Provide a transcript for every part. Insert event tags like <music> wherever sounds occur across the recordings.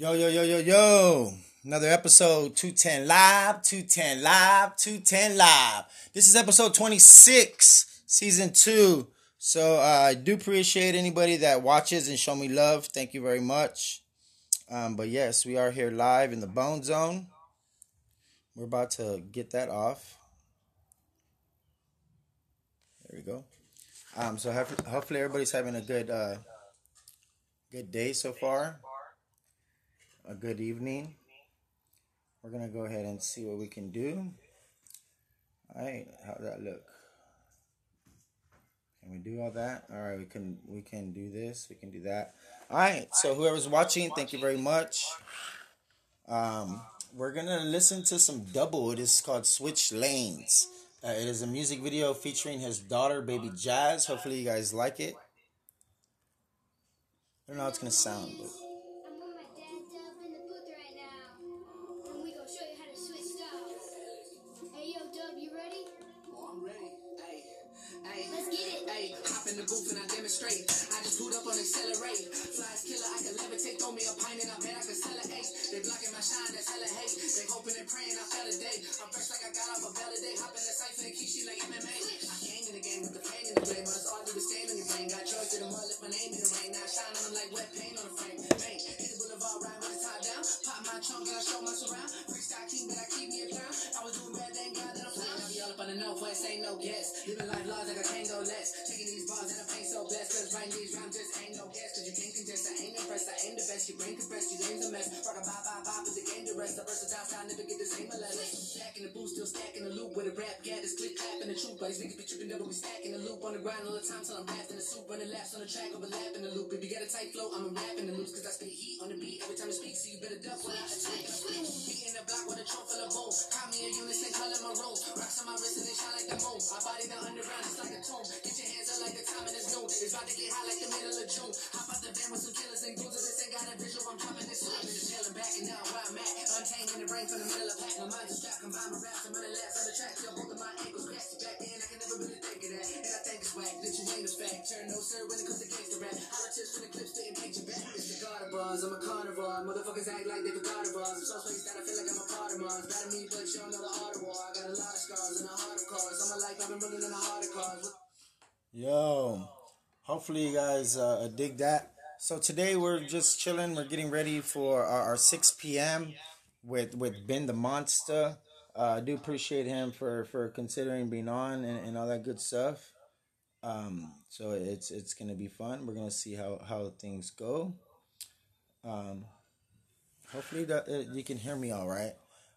Yo, yo, yo, yo, yo. Another episode 210 Live, 210 Live, 210 Live. This is episode 26, season 2. So uh, I do appreciate anybody that watches and show me love. Thank you very much. Um, but yes, we are here live in the Bone Zone. We're about to get that off. There we go. Um, so hopefully everybody's having a good uh, good day so far. A good evening. We're gonna go ahead and see what we can do. All right, how that look? Can we do all that? All right, we can we can do this. We can do that. All right. So whoever's watching, thank you very much. Um, we're gonna listen to some double. It is called Switch Lanes. Uh, it is a music video featuring his daughter, Baby Jazz. Hopefully, you guys like it. I don't know how it's gonna sound, but. Versatile never get the same molest. Back in the booth, still stacking the loop with a rap gat. It's click the truth. These niggas be tripping double, we stacking the loop on the grind all the time till I'm wrapped the soup. Running laps on the track, overlapping the loop. If you got a tight flow, I'm rapping the loops. Cause I spit heat on the beat every time I speak. So you better duck when I attack. Beating the block with a trunk full of boom. Call me a unison, call in my room. Rocks on my wrist and they shine like the moon. I body the underground, it's like a tomb. Get your hands up like the time in this noon. It's about to get hot like the middle of June. Hop out the van with some killers and goons. If this ain't got a visual, I'm dropping this slap. Just chilling back and now where I'm at. Untamed in the brain from the middle of pack. My mind is strapped, combine my raps and running laps on the track. Till both of my ankles scratched I think it's whack that you ain't a fact. Turn no sir when it comes to gangster rap. The tips from the clips didn't paint you back. It's the bars, I'm a carnivore. Motherfuckers act like they forgot of us. So spaced that I feel like I'm a part of Mars. Bad me, but you don't know the art of war. I got a lot of scars and a heart of cars. All my life I've been running in a heart of cars. Yo, hopefully you guys uh, dig that. So today we're just chilling. We're getting ready for our, our 6 p.m. with with Ben the Monster. Uh, I do appreciate him for for considering being on and, and all that good stuff. Um, so it's it's gonna be fun. We're gonna see how how things go. Um, hopefully that uh, you can hear me all right.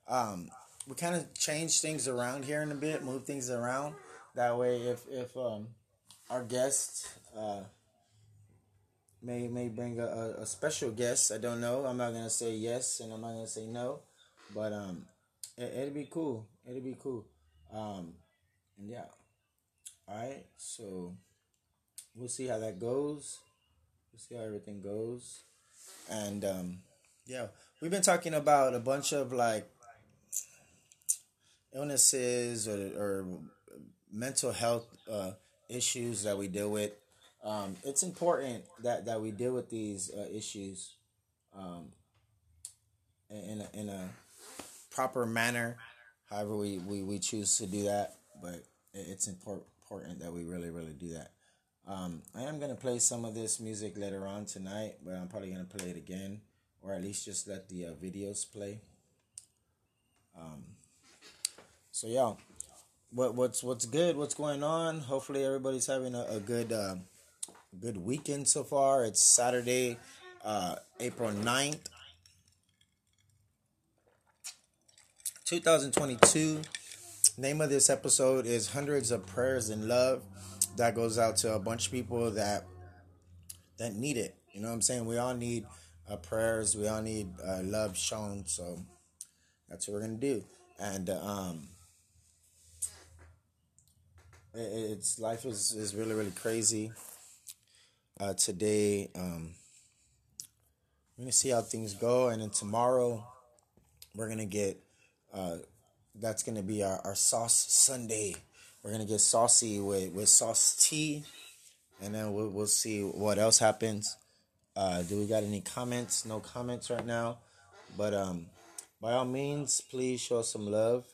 Um, we kind of change things around here in a bit, move things around. That way, if if um, our guest uh, may may bring a, a, special guest. I don't know. I'm not gonna say yes and I'm not gonna say no, but um, it, it'll be cool. It'll be cool. Um, and yeah. All right. So we'll see how that goes. We'll see how everything goes, and um, yeah, we've been talking about a bunch of like illnesses or or mental health uh, issues that we deal with. Um, it's important that, that we deal with these uh, issues um, in a, in a proper manner. However, we, we, we choose to do that, but it's important important that we really really do that. Um, I am gonna play some of this music later on tonight, but I'm probably gonna play it again, or at least just let the uh, videos play. Um, so yeah, what what's what's good? What's going on? Hopefully everybody's having a, a good uh, good weekend so far. It's Saturday, uh, April 9th, 2022. Name of this episode is Hundreds of Prayers in Love. That goes out to a bunch of people that that need it. You know what I'm saying? We all need uh, prayers. We all need uh, love shown. So that's what we're gonna do. And uh, um, it, it's life is is really really crazy. Uh, today, um, we're gonna see how things go, and then tomorrow, we're gonna get. Uh, that's gonna be our, our sauce Sunday. We're gonna get saucy with with Sauce T, and then we'll we'll see what else happens. Uh, do we got any comments? No comments right now, but um, by all means, please show us some love.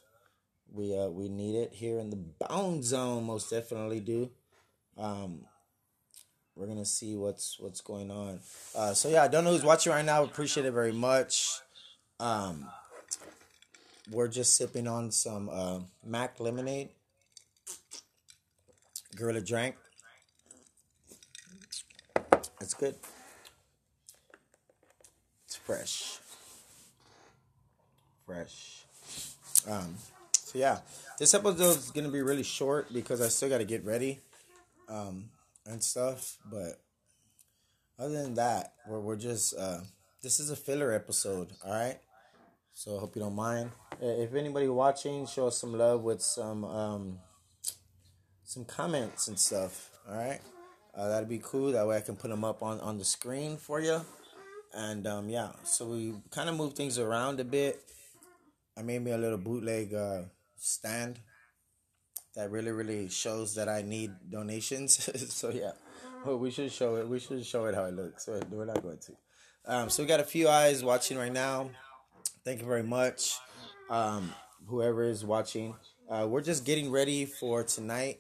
We uh we need it here in the Bone Zone. Most definitely do. Um, we're gonna see what's what's going on. Uh, so yeah, I don't know who's watching right now. Appreciate it very much. Um, we're just sipping on some uh, Mac lemonade. Gorilla drank. It's good. It's fresh. Fresh. Um, so yeah, this episode is gonna be really short because I still gotta get ready, um, and stuff. But other than that, we're we're just uh, this is a filler episode. All right. So I hope you don't mind. If anybody watching, show us some love with some um, some comments and stuff. All right, uh, that'd be cool. That way I can put them up on on the screen for you. And um, yeah, so we kind of move things around a bit. I made me a little bootleg uh, stand that really really shows that I need donations. <laughs> so yeah, well, we should show it. We should show it how it looks. So we're not going to. Um, so we got a few eyes watching right now. Thank you very much, um, whoever is watching. Uh, we're just getting ready for tonight,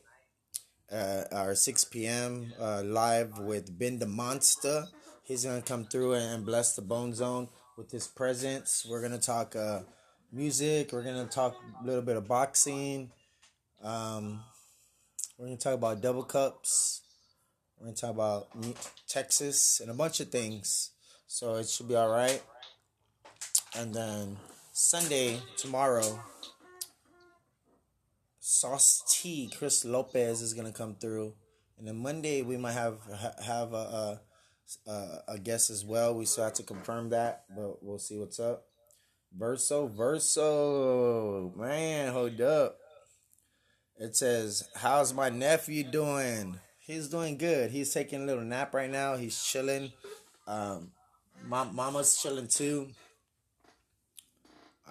uh, our 6 p.m. Uh, live with Ben the Monster. He's gonna come through and bless the Bone Zone with his presence. We're gonna talk uh, music. We're gonna talk a little bit of boxing. Um, we're gonna talk about double cups. We're gonna talk about Texas and a bunch of things. So it should be all right. And then Sunday, tomorrow, Sauce T, Chris Lopez is gonna come through, and then Monday we might have have a a, a guest as well. We still have to confirm that, but we'll see what's up. Verso, Verso, man, hold up. It says, "How's my nephew doing?" He's doing good. He's taking a little nap right now. He's chilling. Um, mom, mama's chilling too.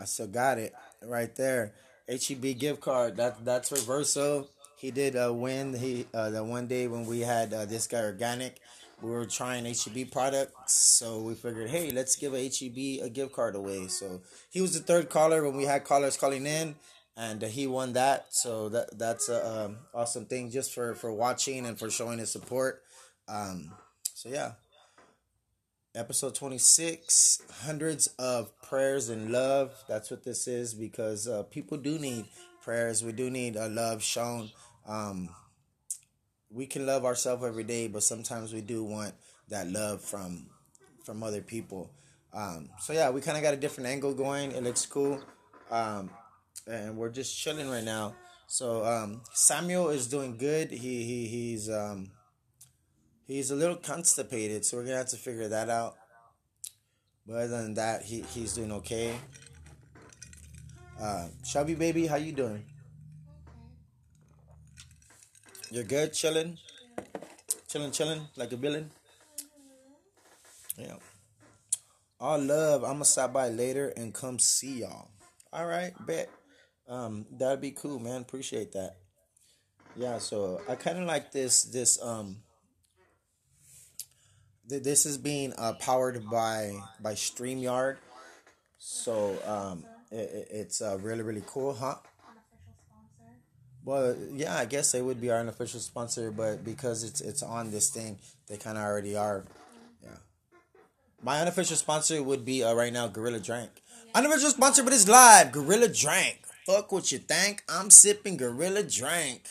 I still got it right there. HEB gift card. That that's reversal. He did uh, win. He uh, the one day when we had uh, this guy organic, we were trying HEB products, so we figured, hey, let's give a HEB a gift card away. So he was the third caller when we had callers calling in, and he won that. So that that's a um, awesome thing just for for watching and for showing his support. Um, so yeah episode 26 hundreds of prayers and love. That's what this is because uh, people do need prayers. We do need a love shown. Um, we can love ourselves every day but sometimes we do want that love from from other people. Um, so yeah we kind of got a different angle going. It looks cool. Um, and we're just chilling right now. So um, samuel is doing good. He, he he's um, He's a little constipated, so we're gonna have to figure that out. But other than that, he, he's doing okay. Uh, Shelby baby, how you doing? You're good, chilling, chilling, chilling like a villain. Yeah. All love. I'm gonna stop by later and come see y'all. All right, bet. Um, that'd be cool, man. Appreciate that. Yeah. So I kind of like this. This um this is being uh, powered by by Streamyard, so um, it, it's uh, really really cool, huh? Well, yeah, I guess they would be our unofficial sponsor, but because it's it's on this thing, they kind of already are. Yeah, my unofficial sponsor would be uh, right now Gorilla Drank. Unofficial sponsor, but it's live. Gorilla Drank. Fuck what you think. I'm sipping Gorilla Drank.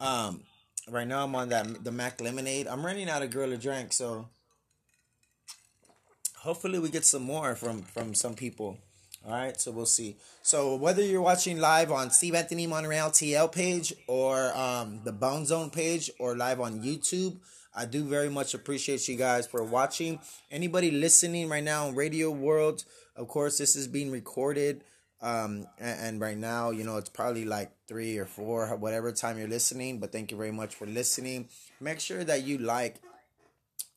Um, right now I'm on that the Mac Lemonade. I'm running out of Gorilla Drank, so hopefully we get some more from from some people. All right, so we'll see. So whether you're watching live on Steve Anthony Monreal TL page or um, the Bone Zone page or live on YouTube, I do very much appreciate you guys for watching. Anybody listening right now in Radio World, of course, this is being recorded. Um, and, and right now, you know, it's probably like three or four, whatever time you're listening. But thank you very much for listening. Make sure that you like,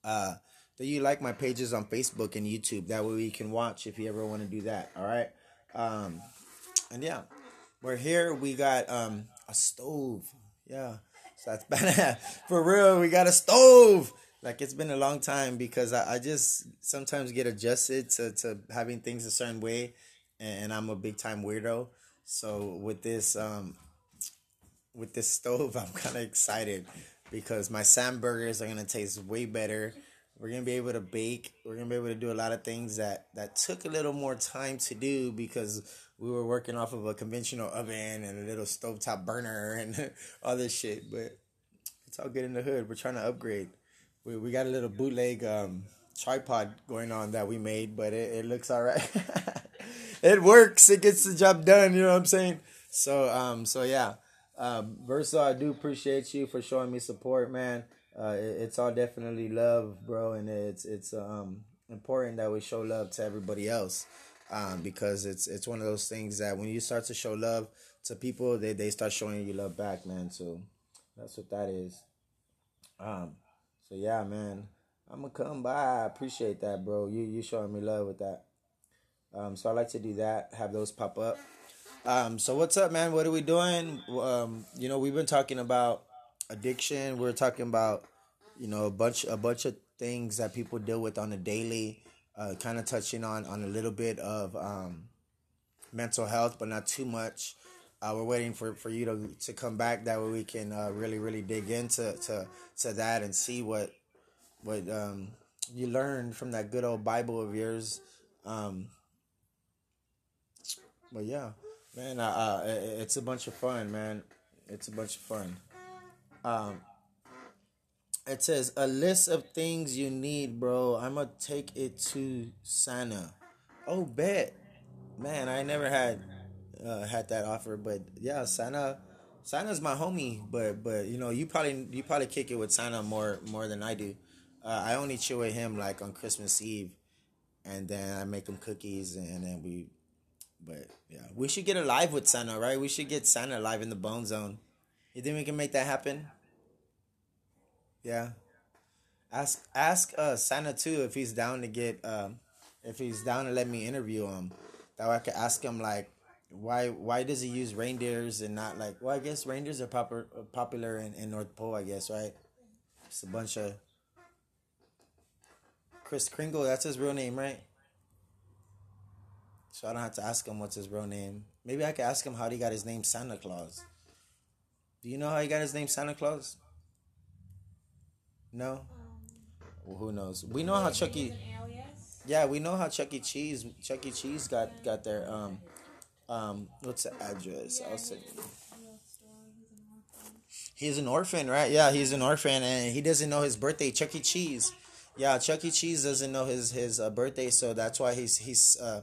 uh, that you like my pages on Facebook and YouTube. That way you can watch if you ever want to do that. All right. Um, and yeah, we're here. We got um a stove. Yeah. So that's <laughs> bad. For real, we got a stove. like it's been a long time because I, I just sometimes get adjusted to, to having things a certain way and I'm a big time weirdo. So with this um with this stove <laughs> I'm kinda excited because my Sam burgers are gonna taste way better. We're gonna be able to bake. We're gonna be able to do a lot of things that that took a little more time to do because we were working off of a conventional oven and a little stovetop burner <laughs> and all this shit. But it's all good in the hood. We're trying to upgrade. We we got a little bootleg um, tripod going on that we made, but it, it looks all right. <laughs> it works. It gets the job done. You know what I'm saying? So um so yeah. Um, I do appreciate you for showing me support, man. Uh, it, it's all definitely love, bro, and it's it's um important that we show love to everybody else, um, because it's it's one of those things that when you start to show love to people, they they start showing you love back, man. So that's what that is. Um, so yeah, man, I'm gonna come by. I appreciate that, bro. You you showing me love with that. Um, so I like to do that. Have those pop up. Um, so what's up, man? What are we doing? Um, you know, we've been talking about addiction. We're talking about, you know, a bunch a bunch of things that people deal with on a daily. Uh, kind of touching on on a little bit of um, mental health, but not too much. Uh, we're waiting for, for you to to come back. That way we can uh, really really dig into to to that and see what what um, you learned from that good old Bible of yours. Um, but yeah, man, uh, it's a bunch of fun, man. It's a bunch of fun. Um, it says a list of things you need, bro. I'm gonna take it to Santa. Oh, bet, man. I never had uh, had that offer, but yeah, Santa. Santa's my homie, but but you know you probably you probably kick it with Santa more more than I do. Uh, I only chill with him like on Christmas Eve, and then I make him cookies, and then we. But yeah, we should get a live with Santa, right? We should get Santa live in the Bone Zone. You think we can make that happen? Yeah. Ask ask uh Santa too if he's down to get um if he's down to let me interview him. That way I could ask him like why why does he use reindeers and not like well I guess reindeers are popular popular in, in North Pole I guess right. It's a bunch of Kris Kringle, that's his real name, right? So I don't have to ask him what's his real name. Maybe I could ask him how he got his name Santa Claus. Do you know how he got his name Santa Claus? No? Well, who knows? We know how Chuck E. Yeah, we know how Chuck E. Cheese Chuck E. Cheese got got their um um what's the address? I'll say. He's an orphan, right? Yeah, he's an orphan, and he doesn't know his birthday. Chuck E. Cheese, yeah, Chuck E. Cheese doesn't know his his uh, birthday, so that's why he's he's uh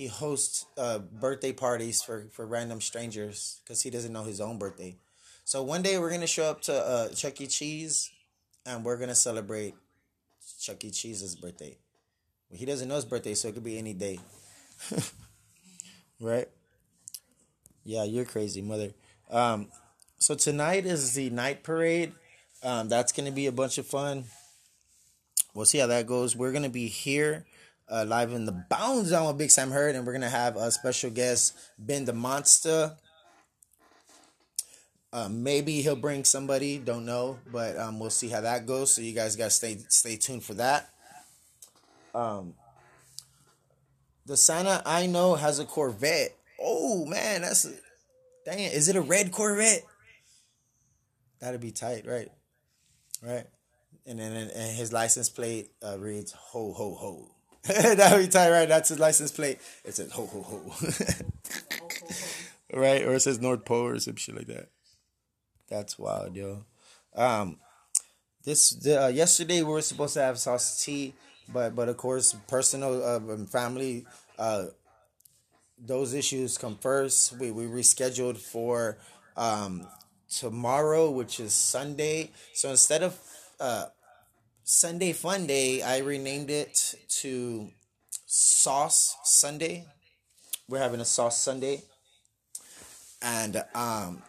he hosts uh birthday parties for for random strangers because he doesn't know his own birthday. So one day we're gonna show up to uh Chuck E. Cheese, and we're gonna celebrate Chuck E. Cheese's birthday. He doesn't know his birthday, so it could be any day. <laughs> right? Yeah, you're crazy, mother. Um, so tonight is the night parade. Um, that's gonna be a bunch of fun. We'll see how that goes. We're gonna be here uh, live in the Bone Zone with Big Sam Heard, and we're gonna have a special guest, Ben the Monster. Uh, maybe he'll bring somebody, don't know, but um, we'll see how that goes. So you guys gotta stay stay tuned for that. Um, the Santa I know has a Corvette. Oh man, that's a, dang. Is it a red Corvette? That'd be tight, right? Right. And then and his license plate uh, reads ho ho ho. That'd be tight, right? That's his license plate. It says ho ho ho. <laughs> right? Or it says North Pole or some shit like that. That's wild, yo. Um, this the, uh, yesterday we were supposed to have Sauce T, but but of course personal uh, and family uh, those issues come first. We we rescheduled for um tomorrow, which is Sunday. So instead of uh Sunday Fun Day, I renamed it to Sauce Sunday. We're having a Sauce Sunday, and um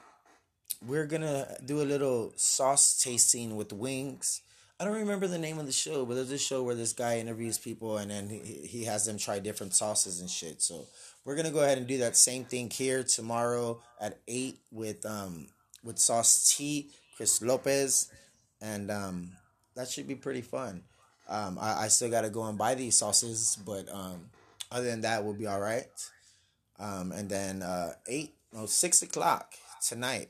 we're gonna do a little sauce tasting with wings. I don't remember the name of the show, but there's a show where this guy interviews people and then he, he has them try different sauces and shit. So we're gonna go ahead and do that same thing here tomorrow at eight with um with Sauce T, Chris Lopez, and um that should be pretty fun. Um, I, I still got to go and buy these sauces, but um, other than that, we'll be all right. Um, and then uh, eight, no, six o'clock tonight,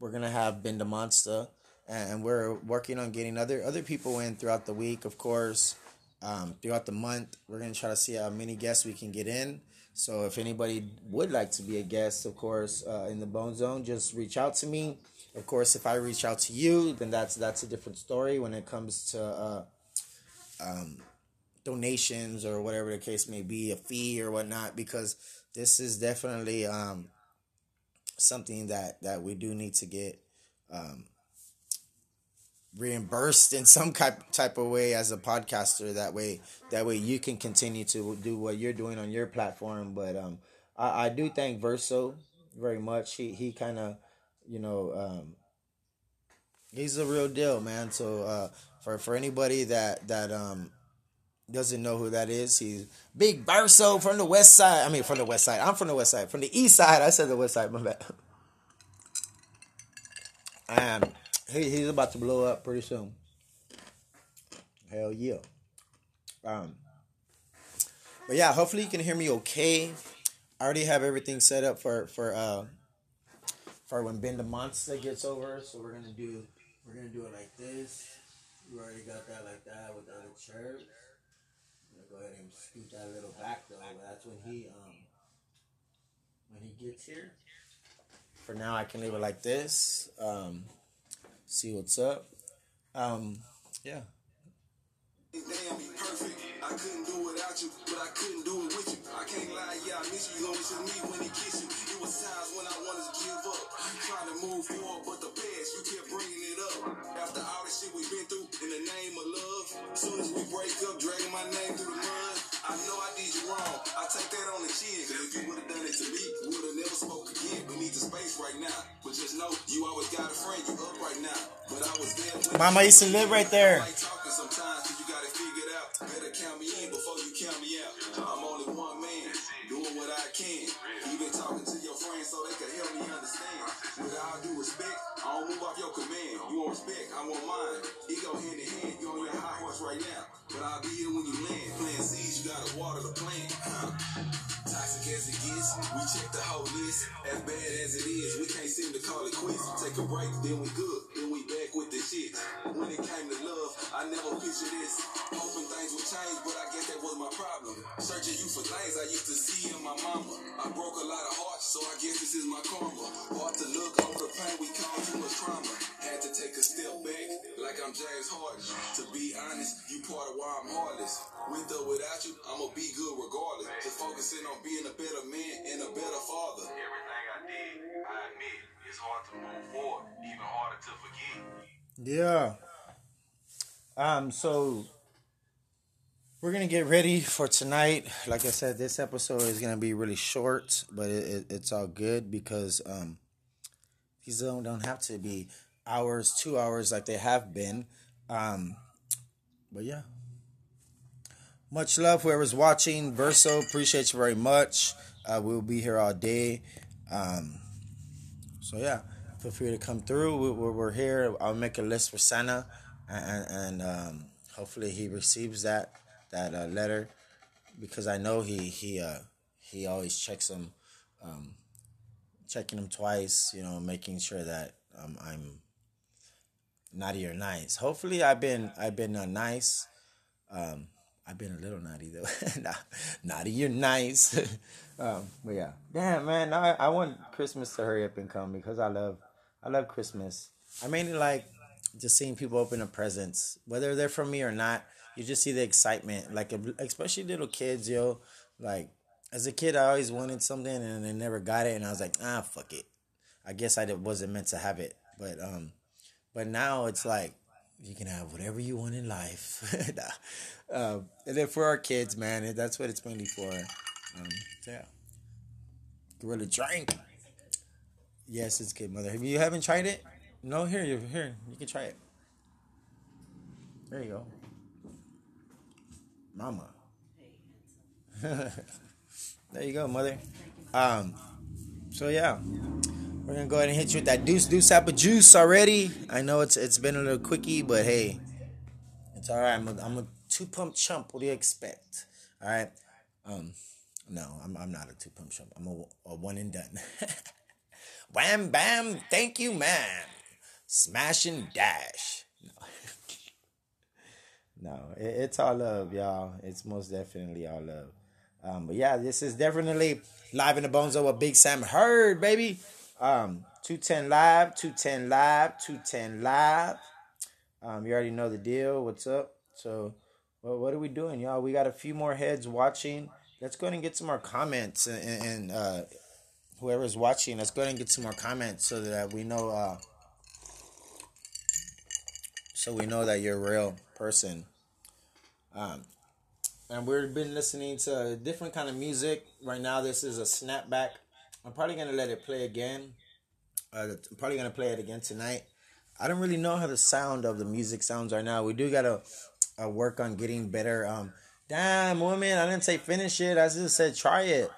we're gonna have the Monster, and we're working on getting other other people in throughout the week, of course. Um, throughout the month, we're gonna try to see how many guests we can get in. So if anybody would like to be a guest, of course, uh, in the Bone Zone, just reach out to me. Of course, if I reach out to you, then that's that's a different story when it comes to uh, um, donations or whatever the case may be, a fee or whatnot, because this is definitely um, something that that we do need to get um, reimbursed in some type type of way as a podcaster. That way, that way you can continue to do what you're doing on your platform. But um, I, I do thank Verso very much. He he kind of, you know, um, he's a real deal, man. So uh, for for anybody that that um doesn't know who that is, he's Big Verso from the West Side. I mean, from the West Side. I'm from the West Side. From the East Side. I said the West Side. My bad. And he, he's about to blow up pretty soon. Hell yeah. Um. But yeah, hopefully you can hear me okay. I already have everything set up for for uh for when Ben Monster gets over. So we're gonna do we're gonna do it like this. You already got that like that with the other church. I'm gonna go ahead and scoot that little back though. That's when he um when he gets here. For now, I can leave it like this. Um, see what's up. Um, yeah. Damn, be perfect. I couldn't do without you, but I couldn't do it with you. I can't lie, yeah, I miss you. You always me when he kiss you. It was times when I wanted to give up. Trying to move forward, but the past, you kept bringing it up. After all the shit we've been through in the name of love, soon as we break up, dragging my name through the mud. I know I did you wrong. I take that on the chin. Cause if you would have done it to me, would have never spoke again. We need the space right now. But just know, you always got a friend. You up right now. But I was there Mama used to live right there. like talking sometimes, you gotta figure out. Better count me in before you count me out. I'm only one man, doing what I can. Talking to your friends so they can help me understand. With all due respect, I don't move off your command. You want respect, I want mine. It go hand in hand, you on your high horse right now. But I'll be here when you land. You gotta water the plant. Toxic as it gets, we check the whole list. As bad as it is, we can't seem to call it quits. Take a break, then we good, then we back with the shit. When it came to love, I never pictured this. Hoping things would change, but I guess that was my problem. Searching you for things I used to see in my mama. I broke a lot of hearts, so I guess this is my karma. Hard to look over the pain we caused too much trauma. Had to take a step back, like I'm James Harden. To be honest, you part of why I'm heartless. With or without you, I'ma be good regardless. Just focusing on being a better man and a better father. Everything I did, I admit, it's hard to move forward, even harder to forget. Yeah. Um. So we're gonna get ready for tonight. Like I said, this episode is gonna be really short, but it, it, it's all good because um, these don't don't have to be hours, two hours like they have been. Um, but yeah. Much love, whoever's watching. Verso, appreciate you very much. Uh, we'll be here all day. Um, so yeah, feel free to come through. We, we're here. I'll make a list for Santa, and, and um, hopefully he receives that that uh, letter because I know he he uh, he always checks them, um, checking them twice. You know, making sure that um, I'm naughty or nice. Hopefully, I've been I've been uh, nice. Um, I've been a little naughty though. <laughs> nah, naughty or nice. <laughs> um, but yeah, damn man, I I want Christmas to hurry up and come because I love I love Christmas. I mainly like just seeing people open up presents, whether they're from me or not. You just see the excitement, like especially little kids, yo. Like as a kid, I always wanted something and I never got it, and I was like, ah, fuck it. I guess I wasn't meant to have it, but um, but now it's like you can have whatever you want in life. <laughs> nah. um, and then for our kids, man, that's what it's mainly for. Um, so yeah, gorilla drink. Yes, it's good, mother. If you haven't tried it, no, here you here you can try it. There you go, mama. <laughs> there you go, mother. Um, so yeah, We're gonna go ahead and hit you with that deuce deuce apple juice already. I know it's it's been a little quickie, but hey, it's all right. I'm a, I'm a two pump chump. What do you expect? All right. Um, no, I'm I'm not a two pump chump. I'm a, a one and done. <laughs> Wham bam, thank you, ma'am. Smash and dash. No, <laughs> no it, it's all love, y'all. It's most definitely all love. Um, but yeah, this is definitely live in the bones of a Big Sam Heard, baby. Um, 210 live, 210 live, 210 live. Um, you already know the deal. What's up? So, well, what are we doing, y'all? We got a few more heads watching. Let's go ahead and get some more comments and, and uh, whoever's watching, let's go ahead and get some more comments so that we know. Uh, so we know that you're a real person. Um, and we've been listening to a different kind of music. Right now, this is a snapback. I'm probably gonna let it play again. Uh, I'm probably gonna play it again tonight. I don't really know how the sound of the music sounds right now. We do gotta uh, work on getting better. Um, damn woman, I didn't say finish it. I just said try it.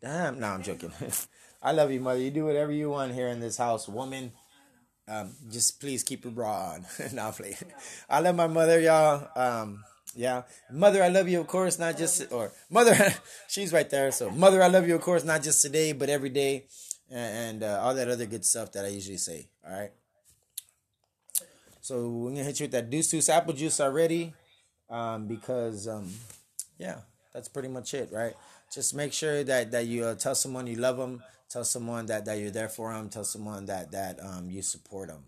Damn, no, I'm joking. <laughs> I love you, mother. You do whatever you want here in this house, woman. Um, just please keep your bra on. <laughs> no, play. I love my mother, y'all. Um, yeah, mother, I love you, of course, not just or mother. <laughs> she's right there. So, mother, I love you, of course, not just today, but every day, and, and uh, all that other good stuff that I usually say. All right. So we're gonna hit you with that deuce deuce apple juice already, um, because um, yeah, that's pretty much it, right? Just make sure that that you uh, tell someone you love them, tell someone that that you're there for them, tell someone that that um, you support them.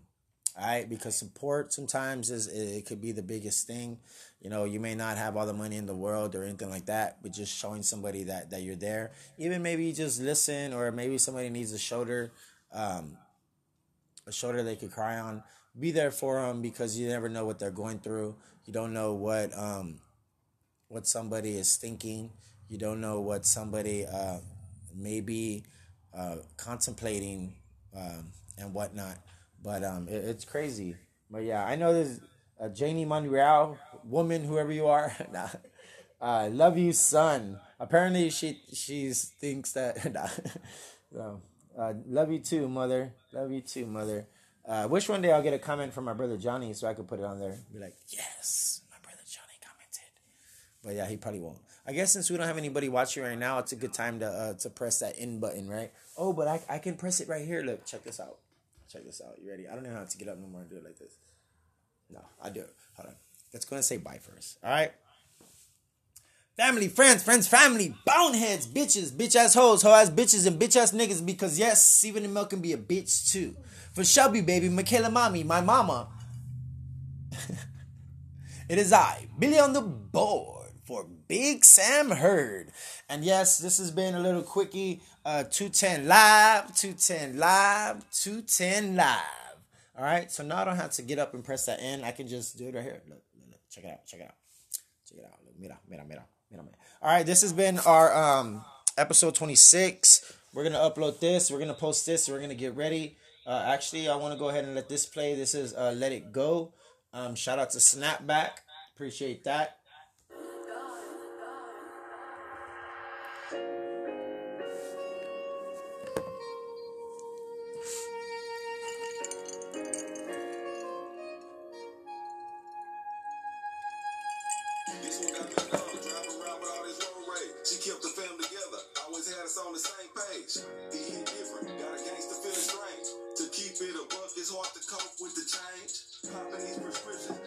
All right, because support sometimes is it could be the biggest thing. You know, you may not have all the money in the world or anything like that, but just showing somebody that that you're there, even maybe you just listen, or maybe somebody needs a shoulder, um, a shoulder they could cry on. Be there for them because you never know what they're going through. You don't know what um, what somebody is thinking. You don't know what somebody uh, may be uh, contemplating um, and whatnot. But um, it, it's crazy. But yeah, I know there's uh, Janie Monreal, woman, whoever you are. <laughs> nah. uh, love you, son. Apparently, she she thinks that. <laughs> Nah. so, uh, love you too, mother. Love you too, mother. Uh, wish one day I'll get a comment from my brother Johnny so I could put it on there. Be like, yes, my brother Johnny commented. But yeah, he probably won't. I guess since we don't have anybody watching right now, it's a good time to uh, to press that in button, right? Oh, but I, I can press it right here. Look, check this out. Check this out. You ready? I don't know how to get up no more and do it like this. No, I do it. Hold on. Let's go and say bye first. All right. Family, friends, friends, family, boneheads, bitches, bitch ass hoes, hoe ass bitches, and bitch ass niggas. Because yes, Stephen and Milk can be a bitch too. For Shelby, baby, Micayla, mommy, my mama. <laughs> it is I, Billy on the board for Big Sam Heard. And yes, this has been a little quickie. Uh, 210 live, 210 live, 210 live. All right, so now I don't have to get up and press that in. I can just do it right here. Look, look, look. check it out, check it out, check it out. Look, mira, mira, mira, mira, mira. All right, this has been our um episode 26. We're gonna upload this. We're gonna post this. We're gonna get ready. Uh, actually, I want to go ahead and let this play. This is uh, "Let It Go." Um, shout out to Snapback. Appreciate that. Hard to cope with the change. Popping these prescriptions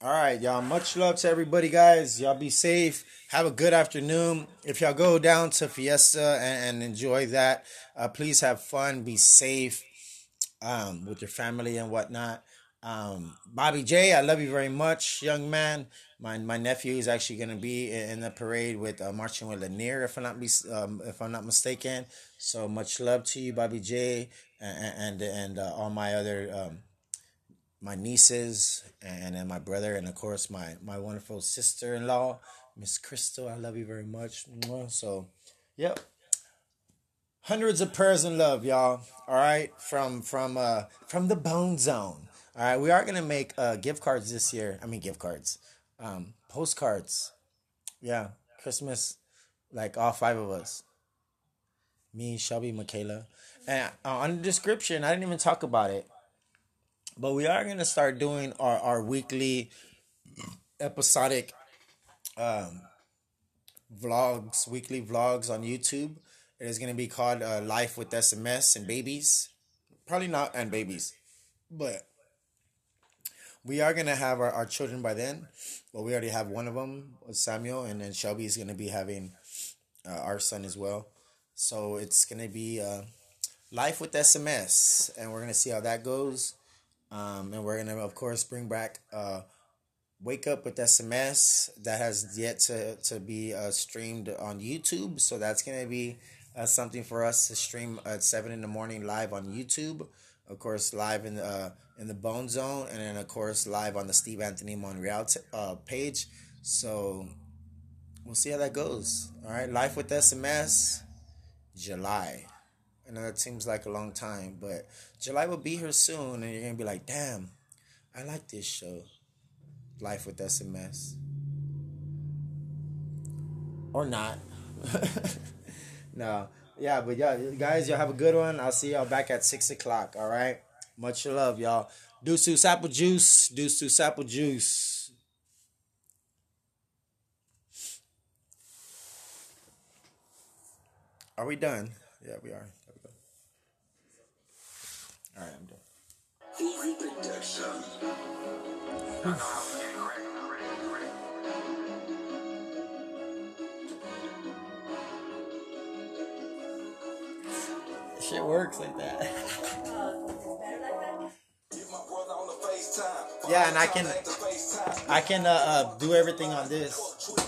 All right, y'all. Much love to everybody, guys. Y'all be safe. Have a good afternoon. If y'all go down to Fiesta and, and enjoy that, uh, please have fun. Be safe um, with your family and whatnot. Um, Bobby J, I love you very much, young man. My my nephew is actually going to be in, the parade with uh, marching with Lanier, if I'm not mis- um, if I'm not mistaken. So much love to you, Bobby J, and and, and uh, all my other um, my nieces and then my brother and of course my my wonderful sister-in-law miss crystal. I love you very much. So yep. Hundreds of prayers and love y'all. All right? From from uh from the bone zone. All right? We are gonna make uh gift cards this year. I mean gift cards. Um postcards. Yeah. Christmas like all five of us. Me shelby Micayla. And uh, on the description i didn't even talk about it but we are gonna start doing our, our weekly episodic um, vlogs, weekly vlogs on YouTube. It is gonna be called uh, Life with SMS and Babies. Probably not and babies, but we are gonna have our, our children by then. Well, we already have one of them, Samuel, and then Shelby is gonna be having uh, our son as well. So it's gonna be uh, Life with SMS, and we're gonna see how that goes. Um, and we're gonna, of course, bring back uh, "Wake Up with SMS" that has yet to to be uh, streamed on YouTube. So that's gonna be uh, something for us to stream at seven in the morning live on YouTube. Of course, live in the uh, in the Bone Zone, and then of course live on the Steve Anthony Monreal t- uh, page. So we'll see how that goes. All right, live with SMS, July. I know that seems like a long time, but July will be here soon, and you're gonna be like, "Damn, I like this show, Life with SMS." Or not. <laughs> no, yeah, but yeah, guys, y'all have a good one. I'll see y'all back at six o'clock. All right, much love, y'all. Deuce to apple juice. Deuce to apple juice. Are we done? Yeah, we are. All right, I'm done. Production. Shit works like that. Get my brother on the FaceTime. Yeah, and I can- Like the FaceTime. I can uh, uh, do everything on this. Tweet,